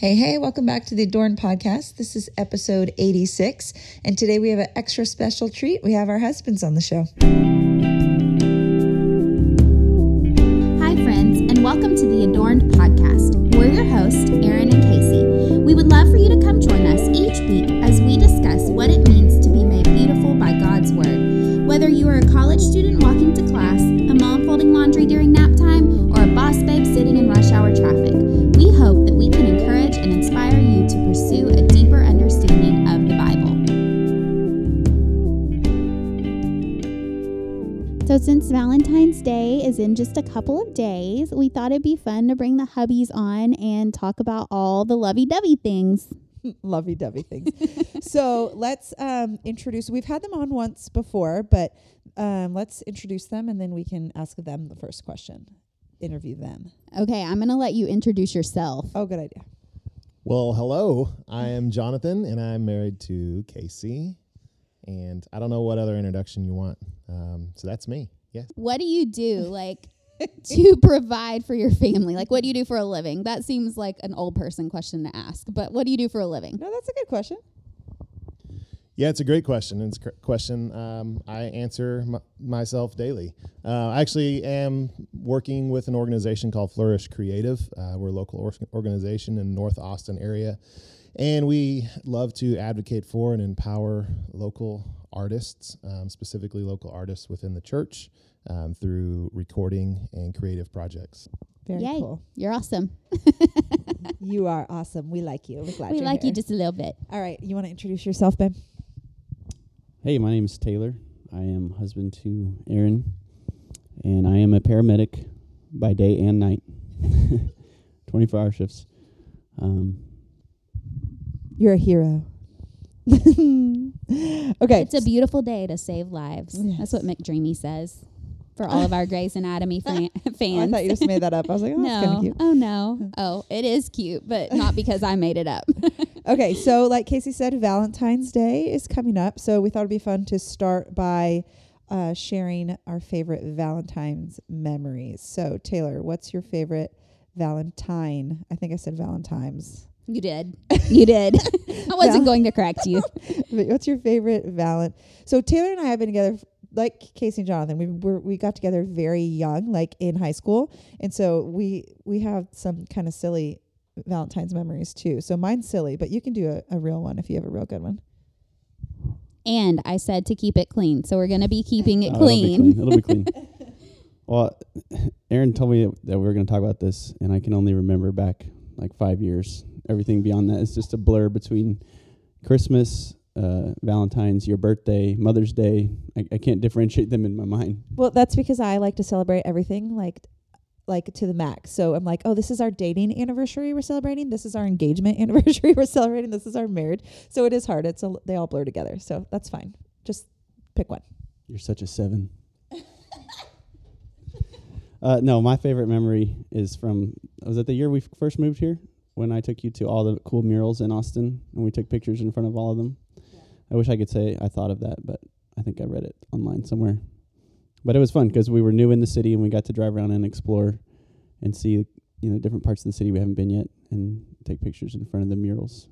Hey, hey, welcome back to the Adorn podcast. This is episode 86, and today we have an extra special treat. We have our husbands on the show. Since Valentine's Day is in just a couple of days, we thought it'd be fun to bring the hubbies on and talk about all the lovey dovey things. lovey dovey things. so let's um, introduce. We've had them on once before, but um, let's introduce them and then we can ask them the first question. Interview them. Okay, I'm going to let you introduce yourself. Oh, good idea. Well, hello. I am Jonathan, and I'm married to Casey. And I don't know what other introduction you want. Um, so that's me. Yes. What do you do, like, to provide for your family? Like, what do you do for a living? That seems like an old person question to ask, but what do you do for a living? No, that's a good question. Yeah, it's a great question. It's a question um, I answer m- myself daily. Uh, I actually am working with an organization called Flourish Creative. Uh, we're a local or- organization in North Austin area, and we love to advocate for and empower local artists, um, specifically local artists within the church, um, through recording and creative projects. Very Yay. cool. You're awesome. You are awesome. We like you. We're glad we you're like you just a little bit. All right. You want to introduce yourself, Ben? Hey, my name is Taylor. I am husband to Aaron, and I am a paramedic by day and night, 24 hour shifts. Um, You're a hero. okay. It's a beautiful day to save lives. That's what McDreamy says for all of our Grey's Anatomy fan- Oh, I thought you just made that up. I was like, oh, no. of cute. Oh, no. Oh, it is cute, but not because I made it up. Okay, so like Casey said, Valentine's Day is coming up. So we thought it'd be fun to start by uh, sharing our favorite Valentine's memories. So, Taylor, what's your favorite Valentine? I think I said Valentine's. You did. You did. I wasn't going to correct you. But what's your favorite Valent? So, Taylor and I have been together, f- like Casey and Jonathan. We were, we got together very young, like in high school, and so we we have some kind of silly Valentine's memories too. So mine's silly, but you can do a, a real one if you have a real good one. And I said to keep it clean. So we're going to be keeping it oh, it'll be clean. It'll be clean. well, Aaron told me that we were going to talk about this, and I can only remember back like five years. Everything beyond that is just a blur between Christmas, uh, Valentine's, your birthday, Mother's Day. I, I can't differentiate them in my mind. Well, that's because I like to celebrate everything like like to the max. So I'm like, oh, this is our dating anniversary we're celebrating. This is our engagement anniversary we're celebrating. This is our marriage. So it is hard. It's a, they all blur together. So that's fine. Just pick one. You're such a seven. uh, no, my favorite memory is from was it the year we f- first moved here when I took you to all the cool murals in Austin and we took pictures in front of all of them. I wish I could say I thought of that, but I think I read it online somewhere. But it was fun because we were new in the city and we got to drive around and explore and see you know different parts of the city we haven't been yet and take pictures in front of the murals.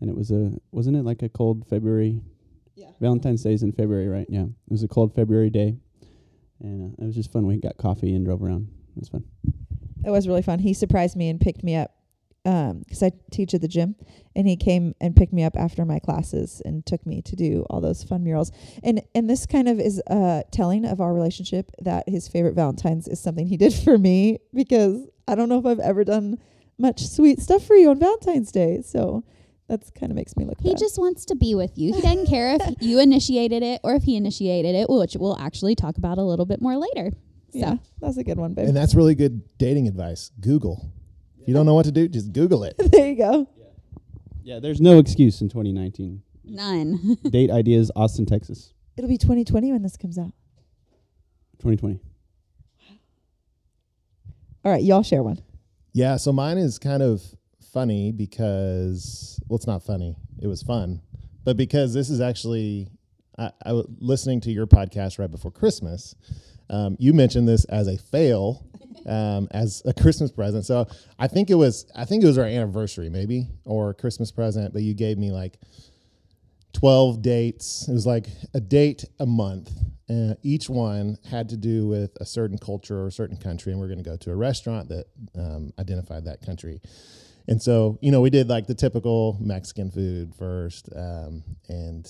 And it was a wasn't it like a cold February Yeah. Valentine's Day is in February, right? Yeah. It was a cold February day. And uh, it was just fun. We got coffee and drove around. It was fun. It was really fun. He surprised me and picked me up because I teach at the gym, and he came and picked me up after my classes and took me to do all those fun murals. And and this kind of is uh, telling of our relationship that his favorite Valentine's is something he did for me because I don't know if I've ever done much sweet stuff for you on Valentine's Day. So that's kind of makes me look. He bad. just wants to be with you. He doesn't care if you initiated it or if he initiated it, which we'll actually talk about a little bit more later. So yeah, that's a good one, babe. And that's really good dating advice. Google. If you don't know what to do, just Google it. there you go. Yeah, there's no excuse in 2019. none. Date ideas, Austin, Texas, It'll be 2020 when this comes out. 2020. All right, y'all share one. Yeah, so mine is kind of funny because well, it's not funny. It was fun, but because this is actually I, I was listening to your podcast right before Christmas. Um, you mentioned this as a fail um, as a Christmas present. So I think it was I think it was our anniversary maybe or Christmas present, but you gave me like 12 dates. It was like a date a month. And each one had to do with a certain culture or a certain country. And we're going to go to a restaurant that um, identified that country. And so, you know, we did like the typical Mexican food first. Um, and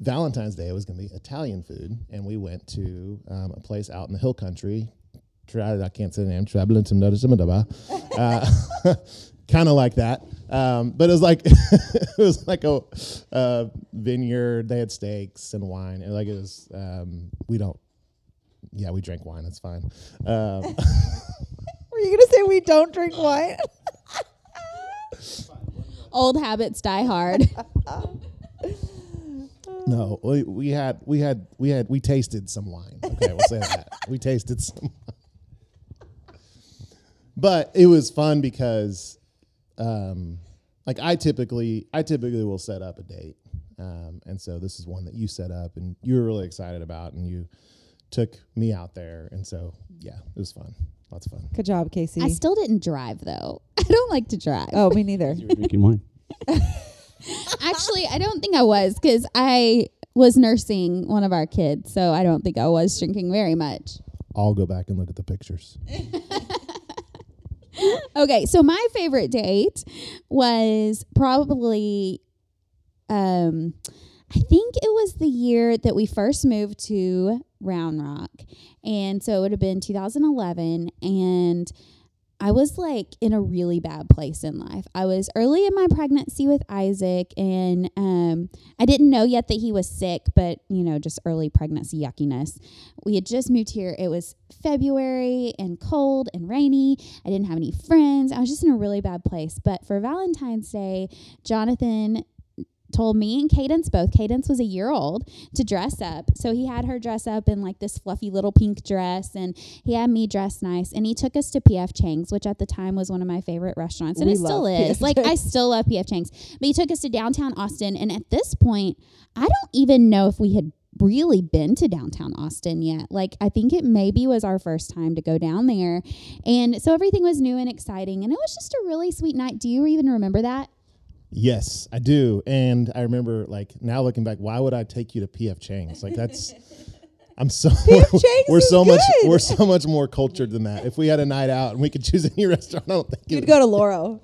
Valentine's Day was going to be Italian food. And we went to um, a place out in the hill country. Tra- I can't say the name. Traveling to uh, kind of like that. Um, but it was like it was like a uh, vineyard. They had steaks and wine, and like it was. Um, we don't. Yeah, we drink wine. It's fine. Um, Were you gonna say we don't drink wine? Old habits die hard. no, we, we had we had we had we tasted some wine. Okay, we'll say that we tasted some. But it was fun because, um, like I typically I typically will set up a date, um, and so this is one that you set up and you were really excited about, and you took me out there, and so yeah, it was fun. Lots of fun. Good job, Casey. I still didn't drive though. I don't like to drive. oh, me neither. You were drinking wine. Actually, I don't think I was because I was nursing one of our kids, so I don't think I was drinking very much. I'll go back and look at the pictures. Okay, so my favorite date was probably um I think it was the year that we first moved to Round Rock. And so it would have been 2011 and I was like in a really bad place in life. I was early in my pregnancy with Isaac and um I didn't know yet that he was sick, but you know, just early pregnancy yuckiness. We had just moved here. It was February and cold and rainy. I didn't have any friends. I was just in a really bad place. But for Valentine's Day, Jonathan told me and Cadence both. Cadence was a year old to dress up. So he had her dress up in like this fluffy little pink dress and he had me dressed nice and he took us to PF Chang's, which at the time was one of my favorite restaurants and We it still is. Like I still love PF Chang's. But he took us to downtown Austin and at this point, I don't even know if we had really been to downtown Austin yet. Like I think it maybe was our first time to go down there. And so everything was new and exciting and it was just a really sweet night. Do you even remember that? Yes, I do. And I remember like now looking back, why would I take you to PF Chang's? Like that's I'm so we're is so much good. we're so much more cultured than that. If we had a night out and we could choose any restaurant, I don't think it You'd go to Laurel.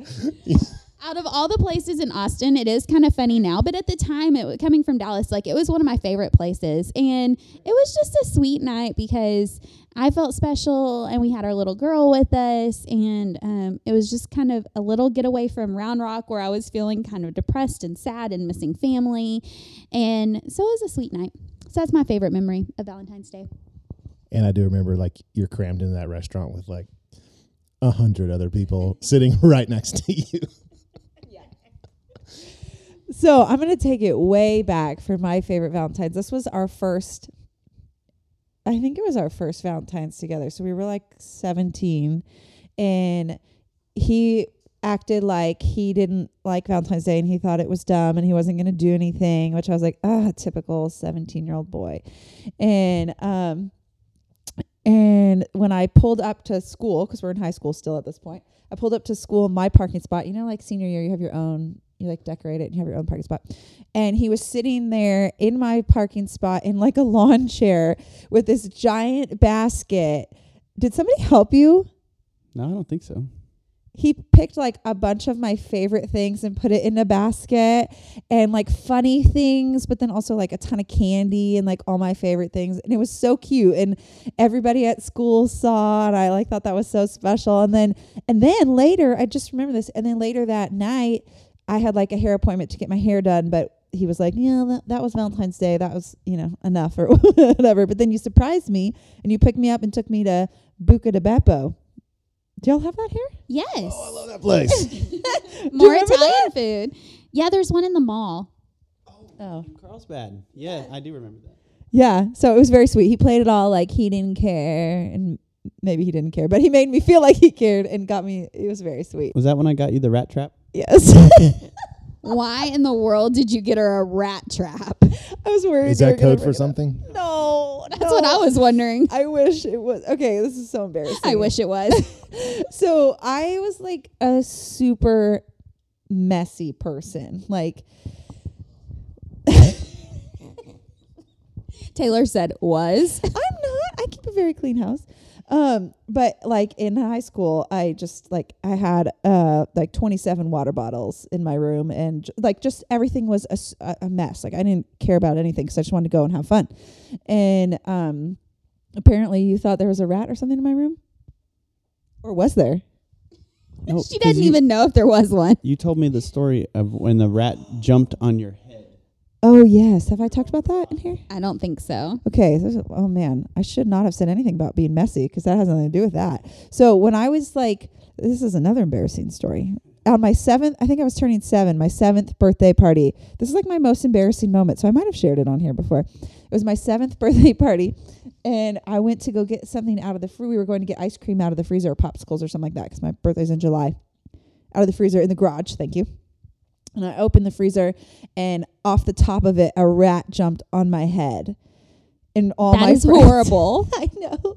out of all the places in Austin, it is kind of funny now, but at the time, it wa- coming from Dallas, like it was one of my favorite places, and it was just a sweet night because I felt special, and we had our little girl with us, and um, it was just kind of a little getaway from Round Rock where I was feeling kind of depressed and sad and missing family, and so it was a sweet night. So that's my favorite memory of Valentine's Day. And I do remember like you're crammed in that restaurant with like a hundred other people sitting right next to you. So I'm gonna take it way back for my favorite Valentine's. This was our first. I think it was our first Valentine's together. So we were like 17, and he acted like he didn't like Valentine's Day and he thought it was dumb and he wasn't gonna do anything. Which I was like, ah, typical 17 year old boy. And um, and when I pulled up to school, because we're in high school still at this point, I pulled up to school my parking spot. You know, like senior year, you have your own, you like decorate it and you have your own parking spot. And he was sitting there in my parking spot in like a lawn chair with this giant basket. Did somebody help you? No, I don't think so. he picked like a bunch of my favorite things and put it in a basket and like funny things but then also like a ton of candy and like all my favorite things and it was so cute and everybody at school saw and I like thought that was so special and then and then later I just remember this and then later that night I had like a hair appointment to get my hair done but he was like, yeah, that, that was Valentine's Day. That was, you know, enough or whatever. But then you surprised me and you picked me up and took me to Buca di Beppo. Do y'all have that here? Yes, Oh, I love that place. more remember Italian food. Yeah, there's one in the mall. Oh. oh. Carlsbad. Yeah, I do remember that. Yeah. So it was very sweet. He played it all like he didn't care and maybe he didn't care, but he made me feel like he cared and got me it was very sweet. Was that when I got you the rat trap? Yes. Why in the world did you get her a rat trap? I was worried. Is were that gonna code bring for it up. something? No, That's what I was wondering. I wish it was. Okay, this is so embarrassing. I wish it was. So I was like a super messy person. Like Taylor said was. I'm not. I keep a very clean house. Um, but like in high school, I just like I had uh like 27 water bottles in my room, and j- like just everything was a, s- a- a mess. Like I didn't care about anything because I just wanted to go and have fun. And um, apparently, you thought there was a rat or something in my room, or was there? No, she 'cause doesn't you, even know if there was one. You told me the story of when the rat jumped on your head. Oh yes, have I talked about that in here? I don't think so. Okay. Oh man, I should not have said anything about being messy because that has nothing to do with that. So when I was like, this is another embarrassing story. On my seventh, I think I was turning seven, my seventh birthday party. This is like my most embarrassing moment. So I might have shared it on here before. It was my seventh birthday party, and I went to go get something out of the free. We were going to get ice cream out of the freezer or popsicles or something like that because my birthday's in July. Out of the freezer in the garage. Thank you. And I opened the freezer, and off the top of it, a rat jumped on my head. And all That my is friends- horrible. I know.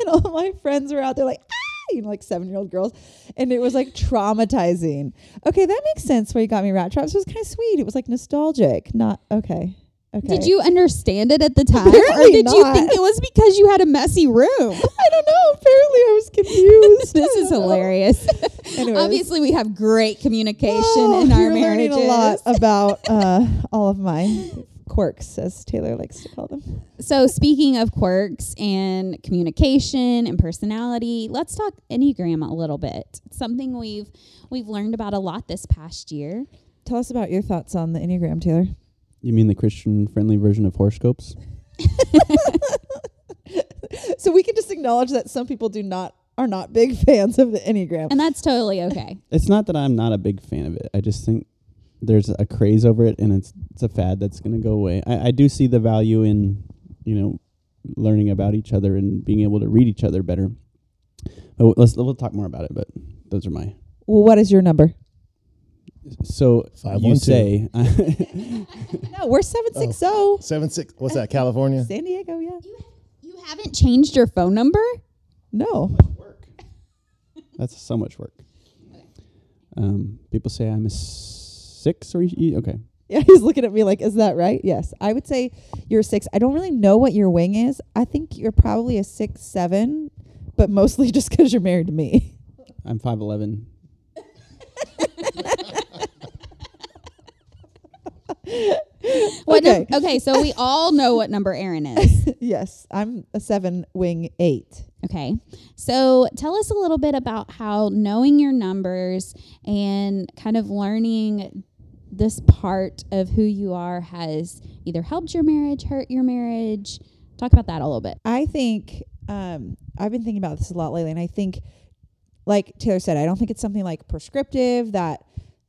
And all my friends were out there like, ah, you know, like seven year old girls. And it was like traumatizing. Okay, that makes sense why you got me rat traps. It was kind of sweet. It was like nostalgic. Not okay. Okay. Did you understand it at the time? or Apparently did you think it was because you had a messy room? I don't know. Apparently I was confused. this is know. hilarious. Anyways. Obviously, we have great communication Oh, in our you're learning a lot about uh, all of my quirks, as Taylor likes to call them. So, speaking of quirks and communication and personality, let's talk Enneagram a little bit. It's something we've we've learned about a lot this past year. Tell us about your thoughts on the Enneagram, Taylor. You mean the Christian friendly version of horoscopes? So we can just acknowledge that some people do not are not big fans of the Enneagram. And that's totally okay. It's not that I'm not a big fan of it. I just think there's a craze over it, and it's it's a fad that's going to go away. I, I do see the value in you know learning about each other and being able to read each other better. But let's we'll talk more about it. But those are my Well, what is your number? so Five, you one, say no we're 760 oh, 76 what's that california? San diego yeah. You, you haven't changed your phone number? No. That's so much work. Um, people say i'm a six or you, okay. Yeah he's looking at me like is that right? Yes. I would say you're a six. I don't really know what your wing is. I think you're probably a six seven but mostly just because you're married to me. I'm 5'11 what okay. Num- okay, so we all know what number Aaron is. yes, I'm a seven wing eight. Okay. So tell us a little bit about how knowing your numbers and kind of learning this part of who you are has either helped your marriage, hurt your marriage. Talk about that a little bit. I think um, I've been thinking about this a lot lately, and I think, like Taylor said, I don't think it's something like prescriptive that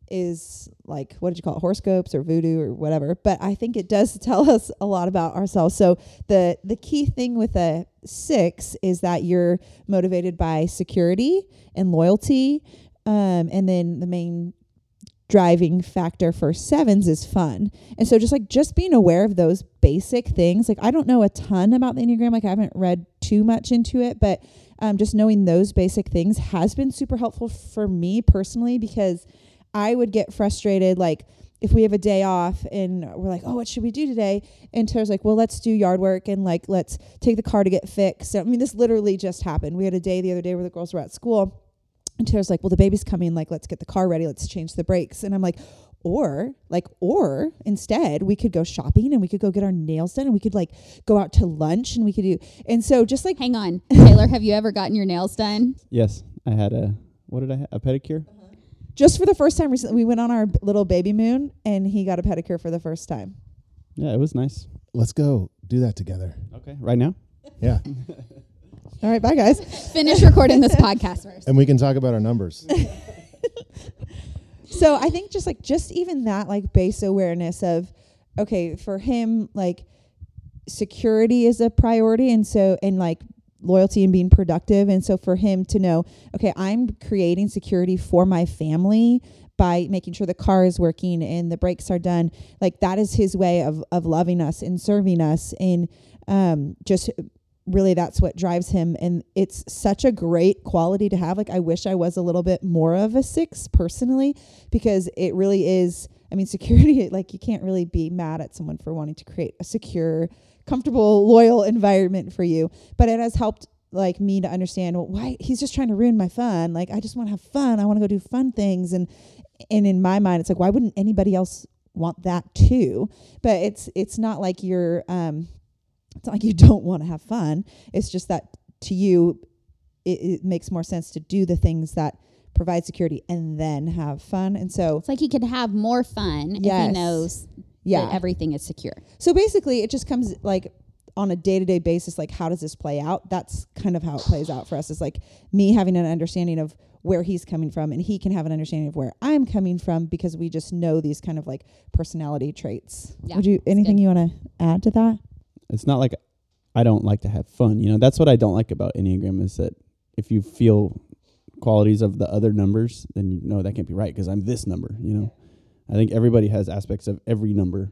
is like what did you call it, horoscopes or voodoo or whatever. But I think it does tell us a lot about ourselves. So the the key thing with a six is that you're motivated by security and loyalty, um, and then the main driving factor for sevens is fun. And so just like just being aware of those basic things. Like I don't know a ton about the Enneagram, like I haven't read too much into it, but um, just knowing those basic things has been super helpful for me personally because I would get frustrated like if we have a day off and we're like, oh, what should we do today? And Tara's like, well, let's do yard work and like let's take the car to get fixed. I mean, this literally just happened. We had a day the other day where the girls were at school and Tara's like, well, the baby's coming. Like, let's get the car ready. Let's change the brakes. And I'm like, or like, or instead we could go shopping and we could go get our nails done and we could like go out to lunch and we could do. And so just like, Hang on. Taylor, have you ever gotten your nails done? Yes, I had a what did I have? A pedicure. Just for the first time recently, we went on our b- little baby moon and he got a pedicure for the first time. Yeah, it was nice. Let's go do that together. Okay, right now. Yeah, All right. Bye guys. Finish recording this podcast first. and we can talk about our numbers. so I think just like just even that like base awareness of okay for him like security is a priority and so and like loyalty and being productive. And so for him to know okay I'm creating security for my family by making sure the car is working and the brakes are done. Like that is his way of of loving us and serving us. And um, just really that's what drives him. And it's such a great quality to have. Like i wish i was a little bit more of a six personally because it really is i mean security like you can't really be mad at someone for wanting to create a secure comfortable loyal environment for you. But it has helped like me to understand well why he's just trying to ruin my fun. Like i just want to have fun. I want to go do fun things. And and in my mind it's like why wouldn't anybody else want that too? But it's it's not like you're um it's not like you don't want to have fun. It's just that to you, it, it makes more sense to do the things that provide security and then have fun. And so, It's like he could have more fun if he knows yeah. that everything is secure. so basically, it just comes like on a day to day basis, like how does this play out? That's kind of how it plays out for us. Is like me having an understanding of where he's coming from, and he can have an understanding of where I'm coming from because we just know these kind of like personality traits. Yeah, Would you anything good. you want to add to that? It's not like I don't like to have fun. You know, that's what I don't like about Enneagram is that if you feel qualities of the other numbers, then you know that can't be right because I'm this number. You know, I think everybody has aspects of every number.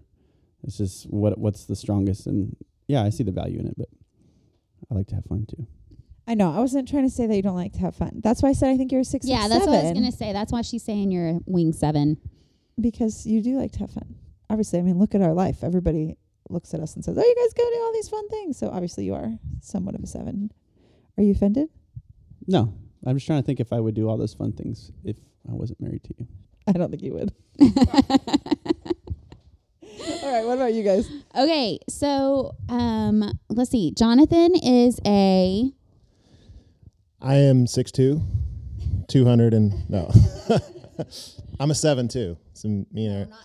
It's just what what's the strongest, and yeah, I see the value in it, but I like to have fun too. I know. I wasn't trying to say that you don't like to have fun. That's why I said I think you're a six. yeah, six, that's what I was gonna say. That's why she's saying you're a wing seven. because you do like to have fun. Obviously, I mean, look at our life. Everybody looks at us and says, "Oh, you guys go do all these fun things." So obviously, you are somewhat of a seven. Are you offended? No, I'm just trying to think if I would do all those fun things if I wasn't married to you. I don't think you would. all right. What about you guys? Okay, so um, let's see. Jonathan is a I am 6'2", 200 and no. I'm a seven too. So me and her,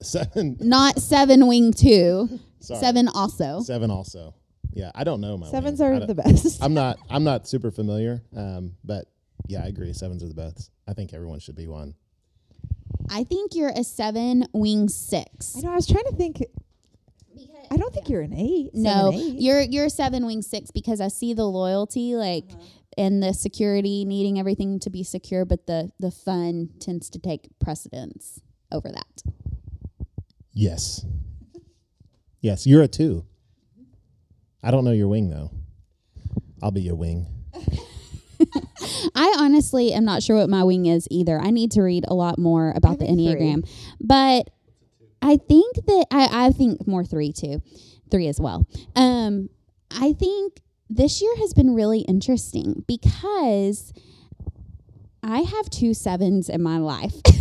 seven. not seven wing two. Sorry. Seven also. Seven also. Yeah, I don't know my Sevens wing. Are the best. I'm not. I'm not super familiar. Um, but yeah, I agree. Sevens are the best. I think everyone should be one. I think you're a seven wing six. I know. I was trying to think. I don't think you're an eight. No, seven, eight. you're you're a seven wing six because I see the loyalty like Uh-huh. and the security needing everything to be secure, but the the fun tends to take precedence over that. Yes. Yes, you're a two. I don't know your wing though. I'll be your wing. I honestly am not sure what my wing is either. I need to read a lot more about the think three. Enneagram. But I think that I, I think more three too. Three as well. Um I think this year has been really interesting because I have two sevens in my life.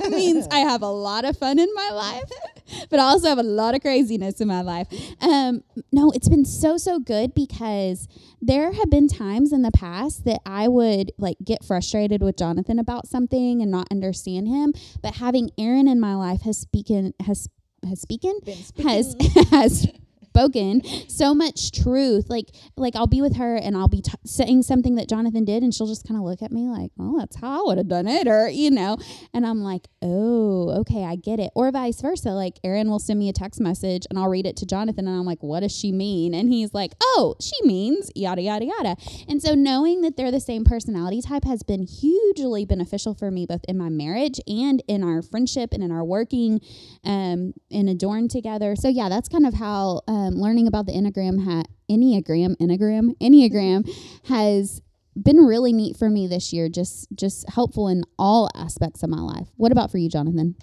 that means I have a lot of fun in my life, but I also have a lot of craziness in my life. Um, no, it's been so, so good because there have been times in the past that I would like get frustrated with Jonathan about something and not understand him. But having Aaron in my life has speaking has has speaken has has spoken so much truth like like i'll be with her and i'll be t- saying something that jonathan did and she'll just kind of look at me like oh that's how i would have done it or you know and i'm like oh okay i get it or vice versa like aaron will send me a text message and i'll read it to jonathan and i'm like what does she mean and he's like oh she means yada yada yada and so knowing that they're the same personality type has been hugely beneficial for me both in my marriage and in our friendship and in our working um, and adorn together. So yeah, that's kind of how um, learning about the enneagram, ha- enneagram, enneagram, enneagram has been really neat for me this year. Just just helpful in all aspects of my life. What about for you, Jonathan?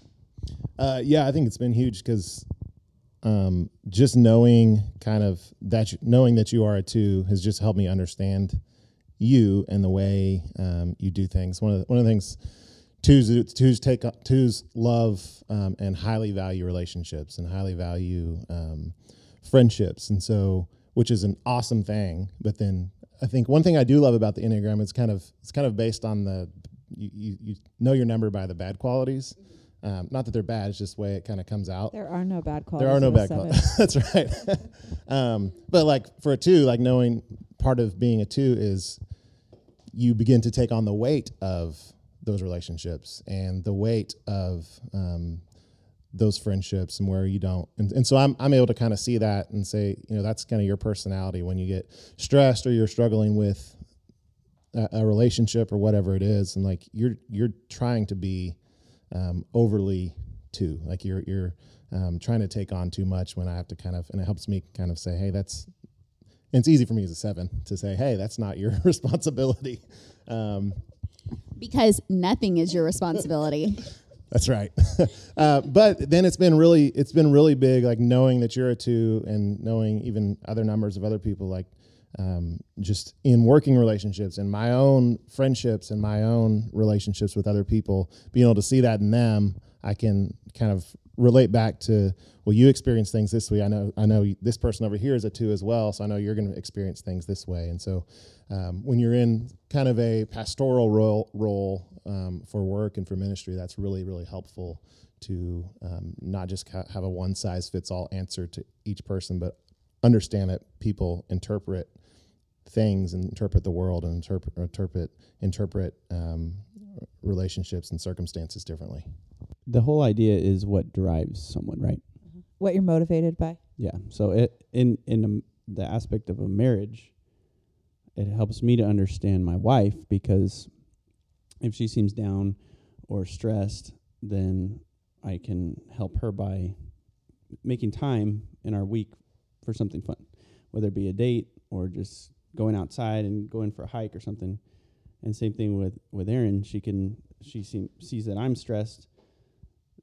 Uh, yeah, I think it's been huge because um, just knowing kind of that you, knowing that you are a two has just helped me understand you and the way um, you do things. One of the, one of the things twos twos take twos love um, and highly value relationships and highly value um, friendships, and so which is an awesome thing. But then I think one thing I do love about the enneagram is kind of it's kind of based on the you, you, you know your number by the bad qualities. Um, not that they're bad; it's just the way it kind of comes out. There are no bad qualities. There are no bad qualities. That's right. um, but like for a two, like knowing part of being a two is you begin to take on the weight of those relationships and the weight of um, those friendships and where you don't. And, and so I'm, I'm able to kind of see that and say, you know, that's kind of your personality when you get stressed or you're struggling with a, a relationship or whatever it is, and like you're you're trying to be um, overly too, like you're you're um, trying to take on too much when I have to kind of, and it helps me kind of say, hey, that's. And it's easy for me as a seven to say, hey, that's not your responsibility. Um, Because nothing is your responsibility. That's right. uh, but then it's been really it's been really big, like knowing that you're a two and knowing even other numbers of other people, like um, just in working relationships and my own friendships and my own relationships with other people, being able to see that in them, I can kind of relate back to well, you experience things this way. I know I know this person over here is a two as well, so I know you're going to experience things this way. And so um, when you're in kind of a pastoral role, role um, for work and for ministry, that's really, really helpful to um, not just ca- have a one size fits all answer to each person, but understand that people interpret things and interpret the world and interpret interpret interpret um, relationships and circumstances differently. The whole idea is what drives someone, right? What you're motivated by. Yeah. So it in in um, the aspect of a marriage, it helps me to understand my wife because if she seems down or stressed, then I can help her by making time in our week for something fun, whether it be a date or just going outside and going for a hike or something. And same thing with with Erin. She can she seem, sees that I'm stressed.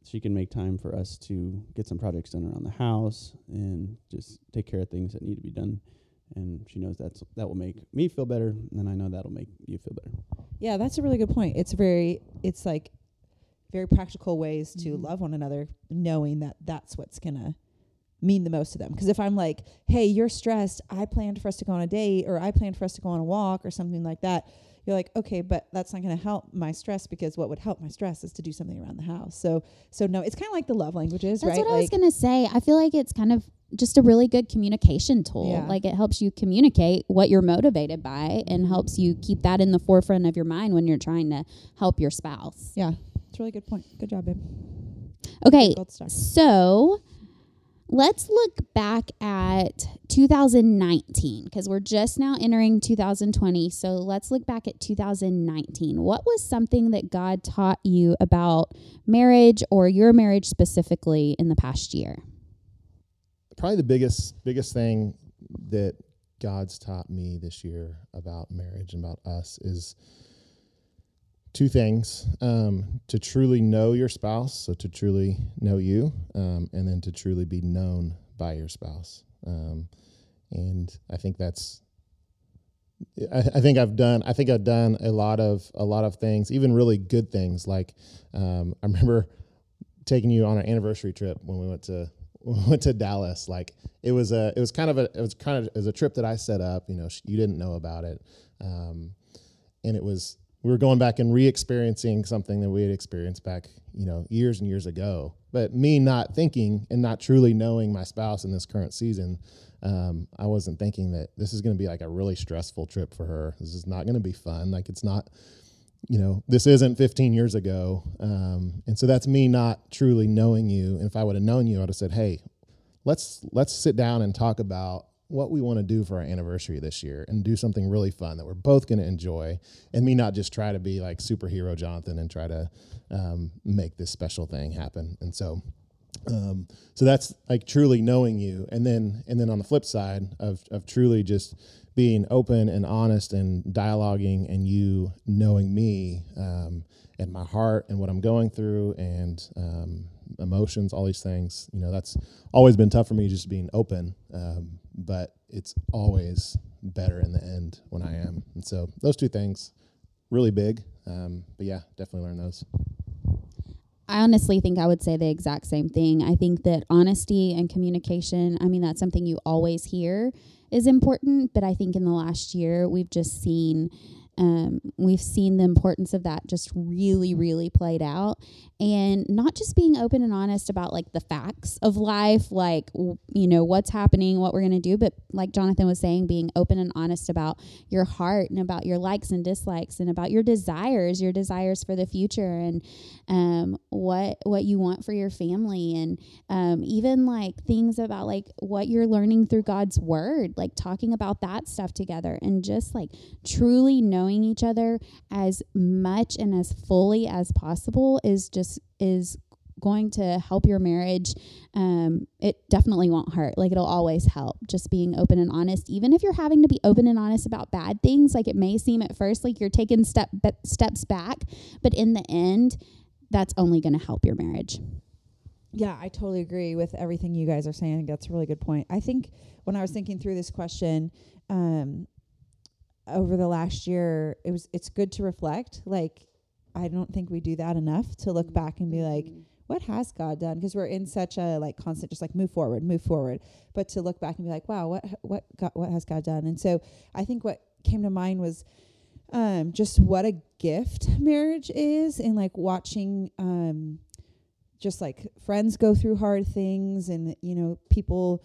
She can make time for us to get some projects done around the house and just take care of things that need to be done. And she knows that's that will make me feel better, and I know that'll make you feel better. Yeah, that's a really good point. It's very, it's like very practical ways to Mhm. love one another, knowing that that's what's gonna mean the most to them. Because if I'm like, hey, you're stressed, I planned for us to go on a date, or I planned for us to go on a walk, or something like that. You're like, okay, but that's not going to help my stress because what would help my stress is to do something around the house. So, so no, it's kind of like the love languages, That's right? what I was gonna say. I feel like it's kind of just a really good communication tool. Yeah. Like it helps you communicate what you're motivated by and helps you keep that in the forefront of your mind when you're trying to help your spouse. yeah, it's a really good point. Good job, babe. Okay, so let's look back at 2019 because we're just now entering 2020. So let's look back at 2019. What was something that God taught you about marriage or your marriage specifically in the past year? Probably the biggest biggest thing that God's taught me this year about marriage and about us is two things um, to truly know your spouse so to truly know you um, and then to truly be known by your spouse um, and i think that's I, I think I've done. I think I've done a lot of a lot of things, even really good things. Like um, I remember taking you on an anniversary trip when we went to we went to Dallas. Like it was a it was kind of a it was kind of it was a trip that I set up. You know, you didn't know about it, um, and it was we were going back and re-experiencing something that we had experienced back you know years and years ago. But me not thinking and not truly knowing my spouse in this current season, um, I wasn't thinking that this is going to be like a really stressful trip for her. This is not going to be fun. Like it's not you know, this isn't 15 years ago. Um, and so that's me not truly knowing you. And if I would have known you, I would have said, Hey, let's, let's sit down and talk about what we want to do for our anniversary this year and do something really fun that we're both going to enjoy. And me not just try to be like superhero Jonathan and try to, um, make this special thing happen. And so, um, so that's like truly knowing you. And then, and then on the flip side of, of truly just being open and honest and dialoguing and you knowing me um, and my heart and what I'm going through and um, emotions, all these things, you know, that's always been tough for me just being open. Um, but it's always better in the end when I am. And so those two things, really big. Um, but yeah, definitely learn those. I honestly think I would say the exact same thing. I think that honesty and communication, I mean, that's something you always hear is important, but I think in the last year we've just seen um, we've seen the importance of that just really, really played out. And not just being open and honest about like the facts of life, like, w- you know, what's happening, what we're going to do, but like Jonathan was saying, being open and honest about your heart and about your likes and dislikes and about your desires, your desires for the future and um, what what you want for your family and um, even like things about like what you're learning through God's word, like talking about that stuff together and just like truly knowing each other as much and as fully as possible is just is going to help your marriage um, it definitely won't hurt like it'll always help just being open and honest even if you're having to be open and honest about bad things like it may seem at first like you're taking step steps back but in the end that's only going to help your marriage Yeah, I totally agree with everything you guys are saying. That's a really good point. I think when I was thinking through this question, um, over the last year, it was it's good to reflect. Like, I don't think we do that enough to look back and be like, what has God done? Because we're in such a like constant, just like move forward, move forward. But to look back and be like, wow, what what God, what has God done? And so I think what came to mind was um, just what a gift marriage is, and like watching um, just like friends go through hard things, and you know people.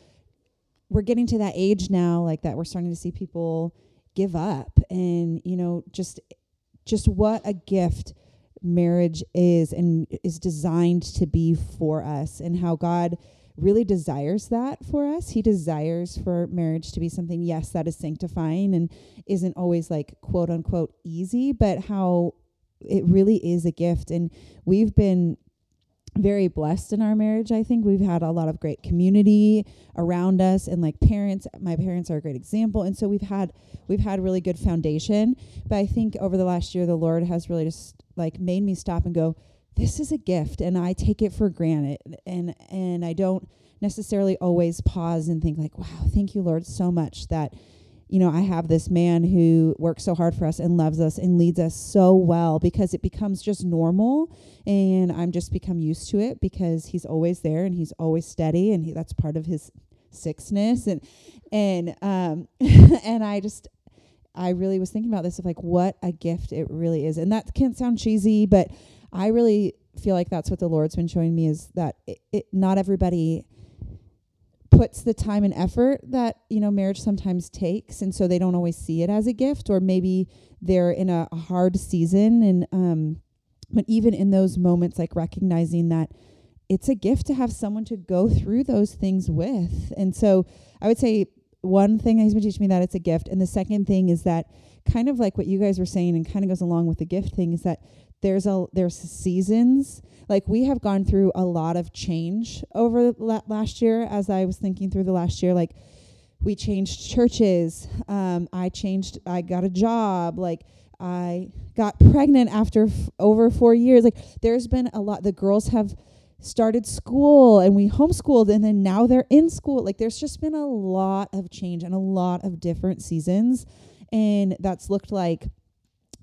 We're getting to that age now, like that. We're starting to see people give up, and you know, just just what a gift marriage is and is designed to be for us and how God really desires that for us. He desires for marriage to be something, yes, that is sanctifying and isn't always like quote unquote easy, but how it really is a gift. And we've been very blessed in our marriage. I think we've had a lot of great community around us and like parents. My parents are a great example. And so we've had we've had really good foundation. But I think over the last year the Lord has really just like made me stop and go, this is a gift and I take it for granted and and I don't necessarily always pause and think like, wow, thank you Lord so much that you know, I have this man who works so hard for us and loves us and leads us so well because it becomes just normal and I'm just become used to it because he's always there and he's always steady and he, that's part of his sixness and and um and I just I really was thinking about this of like what a gift it really is. And that can sound cheesy, but I really feel like that's what the Lord's been showing me is that it, it not everybody puts the time and effort that you know marriage sometimes takes and so they don't always see it as a gift or maybe they're in a, hard season and um but even in those moments like recognizing that it's a gift to have someone to go through those things with. And so i would say one thing he's been teaching me that it's a gift and the second thing is that kind of like what you guys were saying and kind of goes along with the gift thing is that there's a there's seasons like we have gone through a lot of change over la- last year as i was thinking through the last year like we changed churches um, i changed i got a job like i got pregnant after f- over four years. Like there's been a lot the girls have started school and we homeschooled and then now they're in school. Like there's just been a lot of change and a lot of different seasons. And that's looked like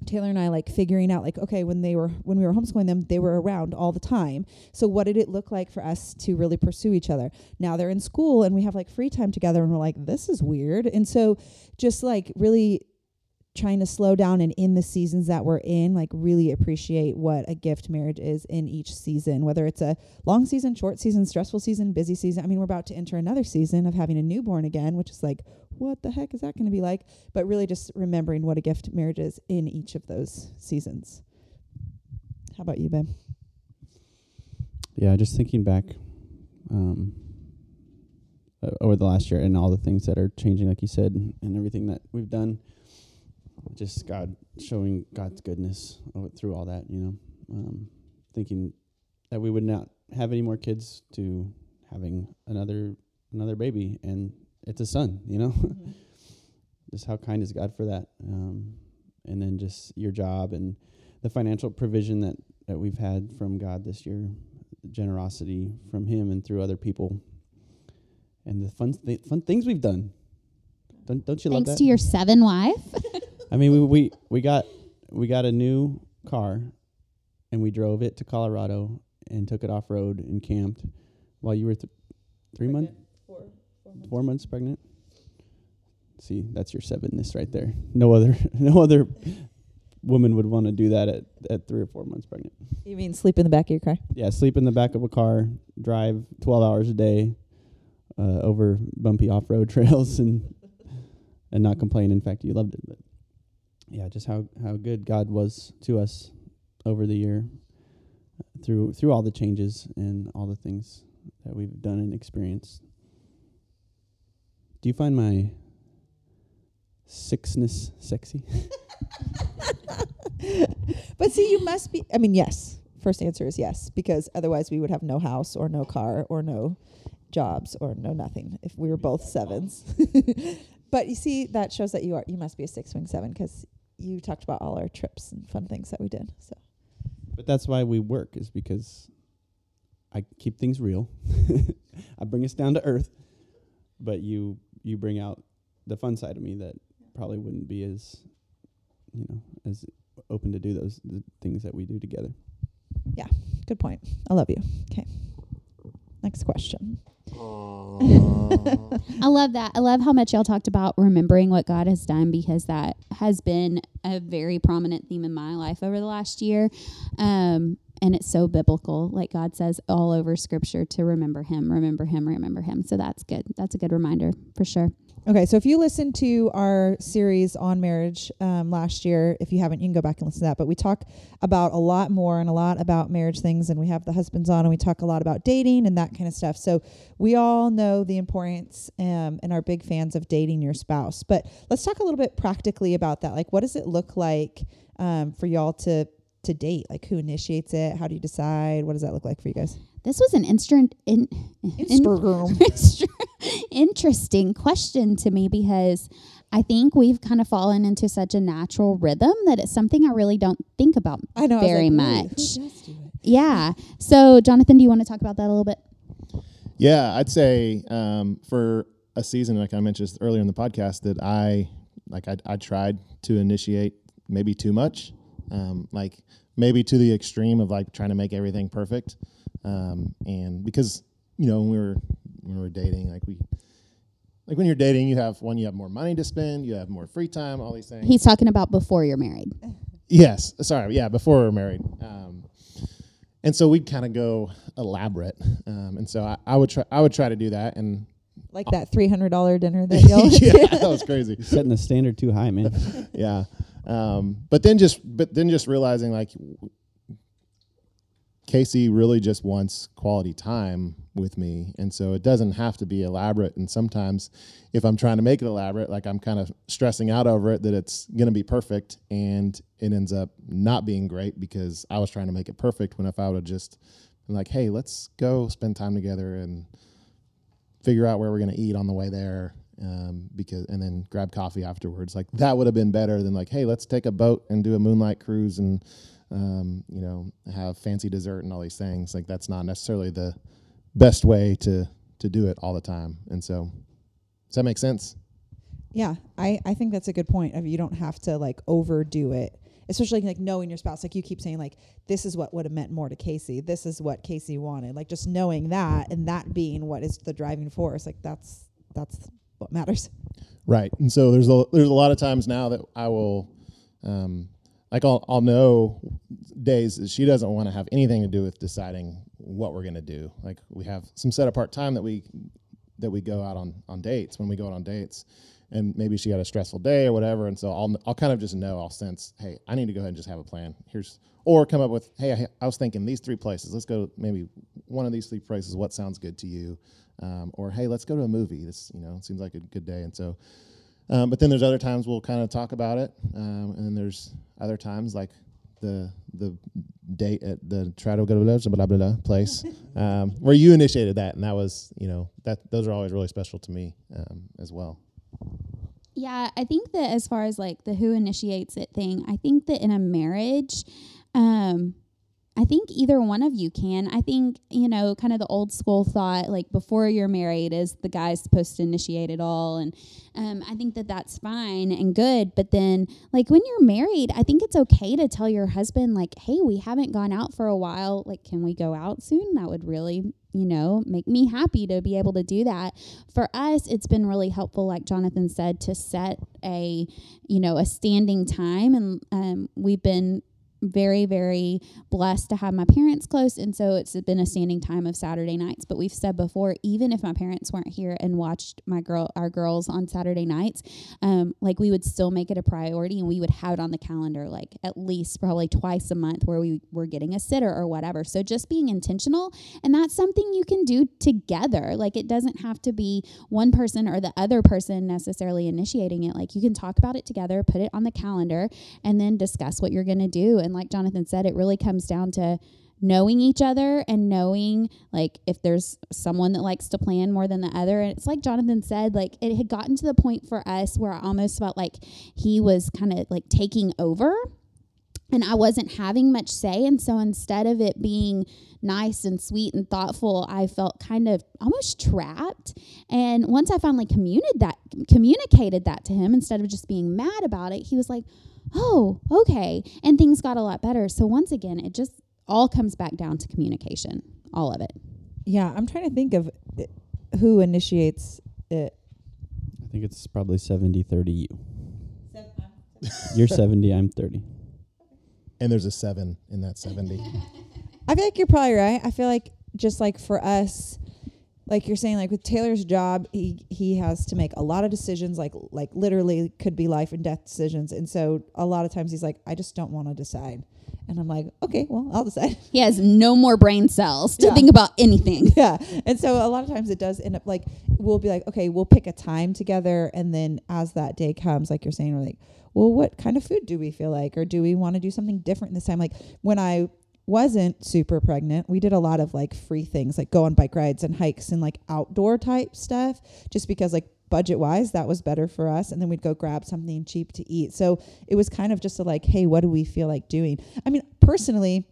Taylor and I like figuring out like okay when they were when we were homeschooling them they were around all the time. So what did it look like for us to really pursue each other? Now they're in school and we have like free time together and we're like this is weird. And so just like really trying to slow down and in the seasons that we're in like really appreciate what a gift marriage is in each season whether it's a long season short season stressful season busy season. I mean we're about to enter another season of having a newborn again which is like what the heck is that going to be like? But really just remembering what a gift marriage is in each of those seasons. How about you ben Yeah, just thinking back um, over the last year and all the things that are changing, like you said, and everything that we've done. Just God showing God's goodness through all that, you know. Um, thinking that we would not have any more kids to having another another baby, and it's a son, you know. just how kind is God for that, um, and then just your job and the financial provision that that we've had from God this year the generosity from him and through other people and the fun th- fun things we've done don't, don't you Thanks love to that your seven wife. i mean we, we we got we got a new car and we drove it to colorado and took it off road and camped while you were th- three months. four months pregnant? See that's your sevenness right there. No other no other woman would want to do that at, at three or four months pregnant. You mean sleep in the back of your car? Yeah, sleep in the back of a car, drive 12 hours a day uh, over bumpy off-road trails and and not complain. In fact, you loved it. But yeah, just how how good God was to us over the year through through all the changes and all the things that we've done and experienced. Do you find my sixness sexy? but see, you must be. I mean, yes. First answer is yes, because otherwise we would have no house or no car or no jobs or no nothing if we were both sevens. but you see, that shows that you are. You must be a six wing seven because you talked about all our trips and fun things that we did. So But that's why we work is because I keep things real. I bring us down to earth, but you you bring out the fun side of me that probably wouldn't be as you know as open to do those the things that we do together. Yeah, good point. I love you. Okay. Next question. I love that. I love how much y'all talked about remembering what God has done because that has been a very prominent theme in my life over the last year. Um, and it's so biblical. Like God says all over scripture to remember him, remember him, remember him. So that's good. That's a good reminder for sure. Okay, so if you listened to our series on marriage um, last year, if you haven't, you can go back and listen to that. But we talk about a lot more and a lot about marriage things, and we have the husbands on, and we talk a lot about dating and that kind of stuff. So we all know the importance um, and are big fans of dating your spouse. But let's talk a little bit practically about that. Like, what does it look like um, for y'all to to date? Like, who initiates it? How do you decide? What does that look like for you guys? This was an instant in, in, interesting question to me because I think we've kind of fallen into such a natural rhythm that it's something I really don't think about I know I very like, wait, who much. does do it? Yeah. So, Jonathan, do you want to talk about that a little bit? Yeah, I'd say um, for a season, like I mentioned earlier in the podcast, that I like I, I tried to initiate maybe too much, um, like maybe to the extreme of like trying to make everything perfect, um, and because you know when we were when we were dating, like we like when you're dating, you have one, you have more money to spend, you have more free time, all these things. He's talking about before you're married. Yes, sorry, yeah, before we were married. Um, and so we'd kind of go elaborate, um, and so I, I would try. I would try to do that, and Like that three hundred dollar dinner that y'all. yeah, that was crazy. You're setting the standard too high, man. yeah um, but then just but then just realizing like casey really just wants quality time with me. And so it doesn't have to be elaborate. And sometimes if i'm trying to make it elaborate like i'm kind of stressing out over it that it's going to be perfect and it ends up not being great because i was trying to make it perfect when if i would have just been like hey let's go spend time together and figure out where we're going to eat on the way there um, because and then grab coffee afterwards. Like that would have been better than like, hey, let's take a boat and do a moonlight cruise and um, you know have fancy dessert and all these things. Like that's not necessarily the best way to to do it all the time. And so, does that make sense? Yeah, I, I think that's a good point. Of you don't have to like overdo it, especially like knowing your spouse. Like you keep saying, like this is what would have meant more to Casey. This is what Casey wanted. Like just knowing that and that being what is the driving force. Like that's that's what matters. Right. And so there's a there's a lot of times now that I will, um, like I'll I'll know days that she doesn't want to have anything to do with deciding what we're gonna do. Like we have some set apart time that we that we go out on on dates when we go out on dates, and maybe she had a stressful day or whatever, and so I'll I'll kind of just know I'll sense hey I need to go ahead and just have a plan. Here's or come up with hey I, I was thinking these three places. Let's go maybe one of these three places. What sounds good to you? Um, or hey let's go to a movie. This you know seems like a good day, and so. Um, but then there's other times we'll kind of talk about it, um, and then there's other times like the the date at the try to go blah blah blah, blah place um, where you initiated that, and that was you know that those are always really special to me um, as well. Yeah, I think that as far as like the who initiates it thing, I think that in a marriage, um, I think either one of you can. I think, you know, kind of the old school thought, like before you're married, is the guy's supposed to initiate it all. And um, I think that that's fine and good. But then, like when you're married, I think it's okay to tell your husband, like, hey, we haven't gone out for a while. Like, can we go out soon? That would really, you know, make me happy to be able to do that. For us, it's been really helpful, like Jonathan said, to set a, you know, a standing time. And um, we've been very, very blessed to have my parents close. And so it's been a standing time of Saturday nights. But we've said before, even if my parents weren't here and watched my girl, our girls on Saturday nights, um, like we would still make it a priority and we would have it on the calendar, like at least probably twice a month where we were getting a sitter or whatever. So just being intentional. And that's something you can do together. Like it doesn't have to be one person or the other person necessarily initiating it. Like you can talk about it together, put it on the calendar, and then discuss what you're going to do. And like Jonathan said, it really comes down to knowing each other and knowing like if there's someone that likes to plan more than the other. And it's like jonathan said like it had gotten to the point for us where i almost felt like he was kind of like taking over and i wasn't having much say. And so instead of it being nice and sweet and thoughtful i felt kind of almost trapped. And once i finally communicated that communicated that to him instead of just being mad about it he was like oh, okay. And things got a lot better. So once again, it just all comes back down to communication, all of it. Yeah, I'm trying to think of it, who initiates it. I think it's probably 70 30 you. You're 70, I'm 30. And there's a seven in that 70. I feel like you're probably right. I feel like just like for us, like you're saying, like with Taylor's job, he he has to make a lot of decisions, like like literally could be life and death decisions. And so a lot of times he's like, I just don't want to decide. And I'm like, okay, well, I'll decide. He has no more brain cells to Yeah. think about anything. yeah. And so a lot of times it does end up like we'll be like, okay, we'll pick a time together, and then as that day comes, like you're saying, we're like, well, what kind of food do we feel like, or do we want to do something different this time? Like when I wasn't super pregnant, we did a lot of like free things, like go on bike rides and hikes and like outdoor type stuff, just because like budget wise that was better for us. And then we'd go grab something cheap to eat. So it was kind of just a like hey what do we feel like doing? I mean personally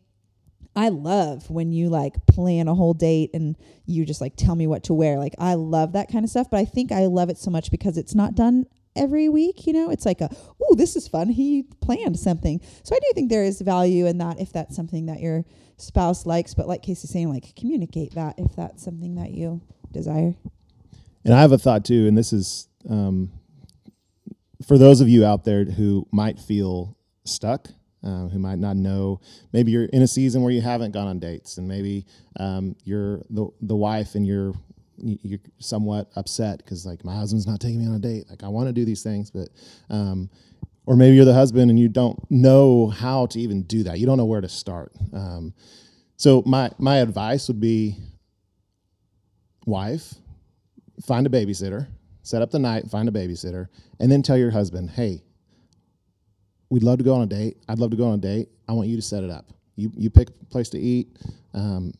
I love when you like plan a whole date and you just like tell me what to wear. Like I love that kind of stuff, but I think I love it so much because it's not done every week, you know? It's like a, "Oh, this is fun. He planned something." So I do think there is value in that if that's something that your spouse likes, but like Casey's saying like communicate that if that's something that you desire. And I have a thought too, and this is um, for those of you out there who might feel stuck, uh, who might not know. Maybe you're in a season where you haven't gone on dates, and maybe um, you're the the wife, and you're you- you're somewhat upset because like my husband's not taking me on a date. Like I want to do these things, but um, or maybe you're the husband and you don't know how to even do that. You don't know where to start. Um, so my my advice would be, wife, find a babysitter, set up the night, find a babysitter, and then tell your husband, hey, we'd love to go on a date. I'd love to go on a date. I want you to set it up. You you pick a place to eat, um,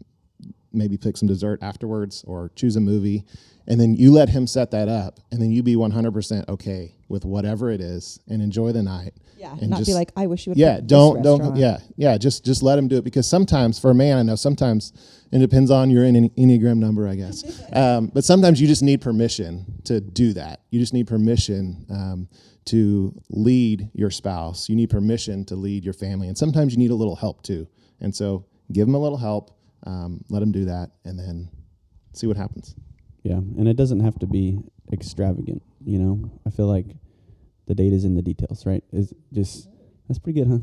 maybe pick some dessert afterwards, or choose a movie, and then you let him set that up, and then you be one hundred percent okay with whatever it is, and enjoy the night. Yeah, And not be like I wish you would. Yeah, don't don't yeah yeah just just let him do it because sometimes for a man I know sometimes it depends on your enneagram number I guess, um, but sometimes you just need permission to do that. You just need permission um, to lead your spouse. You need permission to lead your family, and sometimes you need a little help too. And so give him a little help, um, let him do that, and then see what happens. Yeah, and it doesn't have to be extravagant. You know, I feel like the date is in the details, right? Is just that's pretty good, huh?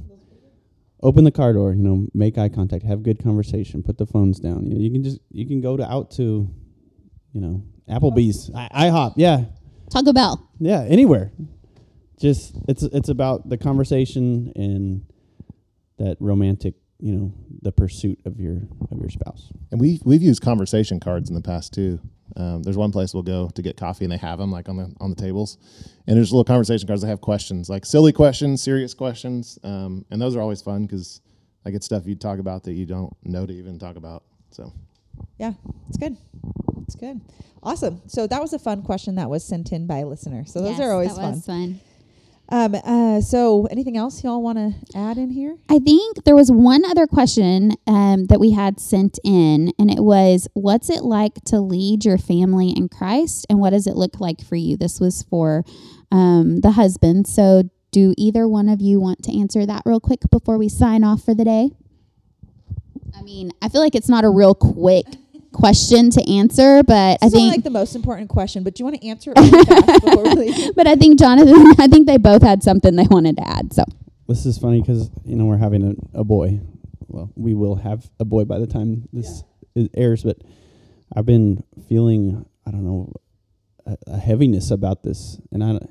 Open the car door. You know, make eye contact, have good conversation, put the phones down. You know, you can just you can go to out to, you know, Applebee's, I, IHOP. Yeah, Taco Bell. yeah, anywhere. Just it's it's about the conversation and that romantic, you know, the pursuit of your of your spouse. And we we've used conversation cards in the past too. Um, there's one place we'll go to get coffee, and they have them like on the on the tables, and there's little conversation cards that have questions, like silly questions, serious questions, um, and those are always fun because I get stuff you talk about that you don't know to even talk about. So Yeah, it's good. It's good. Awesome. So that was a fun question that was sent in by a listener. So those Yes, are always that fun. was fun. Um. Uh. So anything else y'all want to add in here? I think there was one other question um, that we had sent in, and it was, "What's it like to lead your family in Christ, and what does it look like for you?" This was for um, the husband. So, do either one of you want to answer that real quick before we sign off for the day? I mean, I feel like it's not a real quick question to answer, but I It's not think like the most important question, but do you want to answer it really fast before but I think Jonathan, I think they both had something they wanted to add. So this is funny because you know we're having a, a boy. Well, we will have a boy by the time this is airs, but I've been feeling I don't know a, a heaviness about this, and I don't-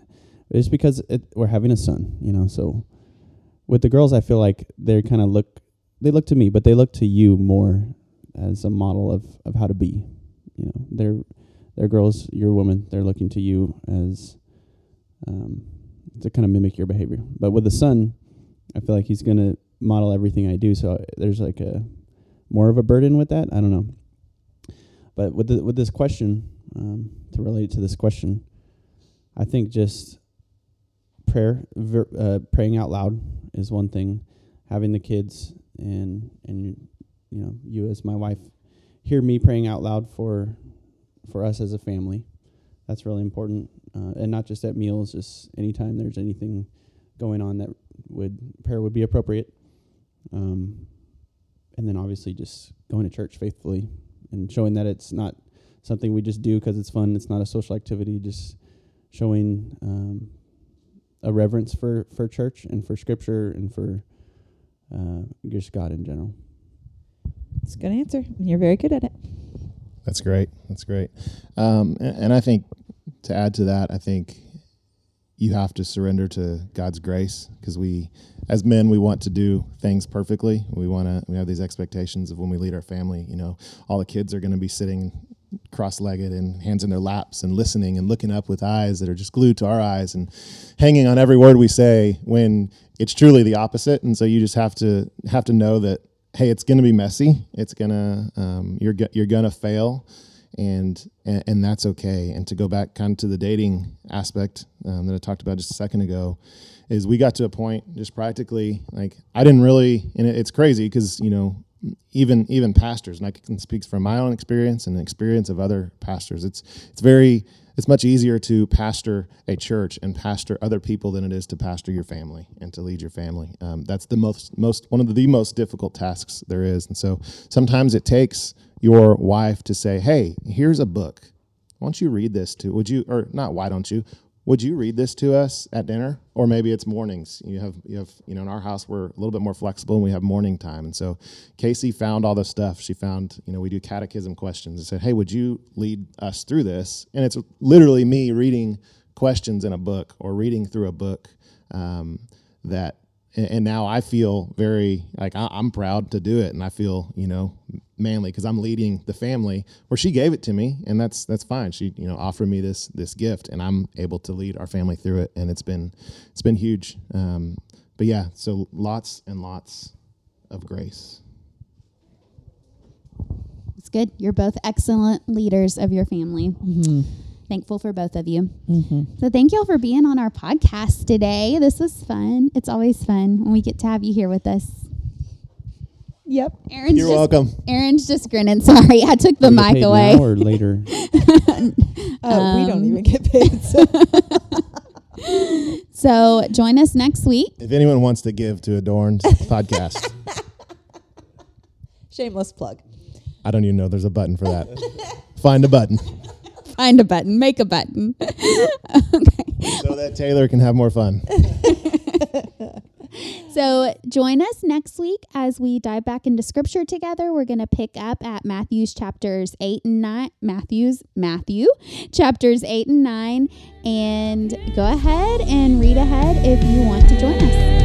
it's because it, we're having a son. You know, so with the girls, I feel like they kind of look they look to me, but they look to you more as a model of of how to be. You know, they're they're girls, you're a woman. They're looking to you as um, to kind of mimic your behavior. But with the son, I feel like he's gonna model everything I do. So there's like a more of a burden with that. I don't know. But with the, with this question, um, to relate to this question, I think just prayer, ver, uh, praying out loud is one thing. Having the kids and and you know you as my wife hear me praying out loud for for us as a family. That's really important, uh, and not just at meals. Just anytime there's anything going on that would prayer would be appropriate. Um, and then obviously just going to church faithfully and showing that it's not something we just do because it's fun. It's not a social activity. Just showing um, a reverence for for church and for Scripture and for uh, just God in general. It's a good answer. and You're very good at it. That's great. That's great. Um, and, and I think to add to that, I think you have to surrender to God's grace because we, as men, we want to do things perfectly. We want to. We have these expectations of when we lead our family. You know, all the kids are going to be sitting cross-legged and hands in their laps and listening and looking up with eyes that are just glued to our eyes and hanging on every word we say when it's truly the opposite and so you just have to have to know that hey it's going to be messy. It's to um, you're you're to fail and, and and that's okay. And to go back kind of to the dating aspect um, that I talked about just a second ago is we got to a point just practically like I didn't really and it, it's crazy because you know even even pastors and I can speak from my own experience and the experience of other pastors it's it's very it's much easier to pastor a church and pastor other people than it is to pastor your family and to lead your family. Um, that's the most most one of the, the most difficult tasks there is. And so sometimes it takes your wife to say hey here's a book. Why don't you read this to would you or not why don't you would you read this to us at dinner? Or maybe it's mornings. You have you have you know in our house we're a little bit more flexible and we have morning time. And so casey found all the stuff. She found you know we do catechism questions and said hey would you lead us through this? And it's literally me reading questions in a book or reading through a book um, that and now I feel very like I'm proud to do it, and I feel you know manly because I'm leading the family. Where she gave it to me, and that's that's fine. She you know offered me this this gift, and I'm able to lead our family through it, and it's been it's been huge. Um, but yeah, so lots and lots of grace. It's good. You're both excellent leaders of your family. Thankful for both of you. So thank y'all for being on our podcast today. This was fun. It's always fun when we get to have you here with us. Yep. Aaron's You're just, welcome. Aaron's just grinning. Sorry, I took the Do we get mic paid away. now or later. Oh, we don't Um, even get paid. So. So join us next week. If anyone wants to give to Adorned podcast, Shameless plug. I don't even know there's a button for that. Find a button Find a button. Make a button. so that Taylor can have more fun. So join us next week as we dive back into scripture together. We're going to pick up at Matthew's chapters 8 and 9. Matthew's, Matthew, chapters 8 and 9. And go ahead and read ahead if you want to join us.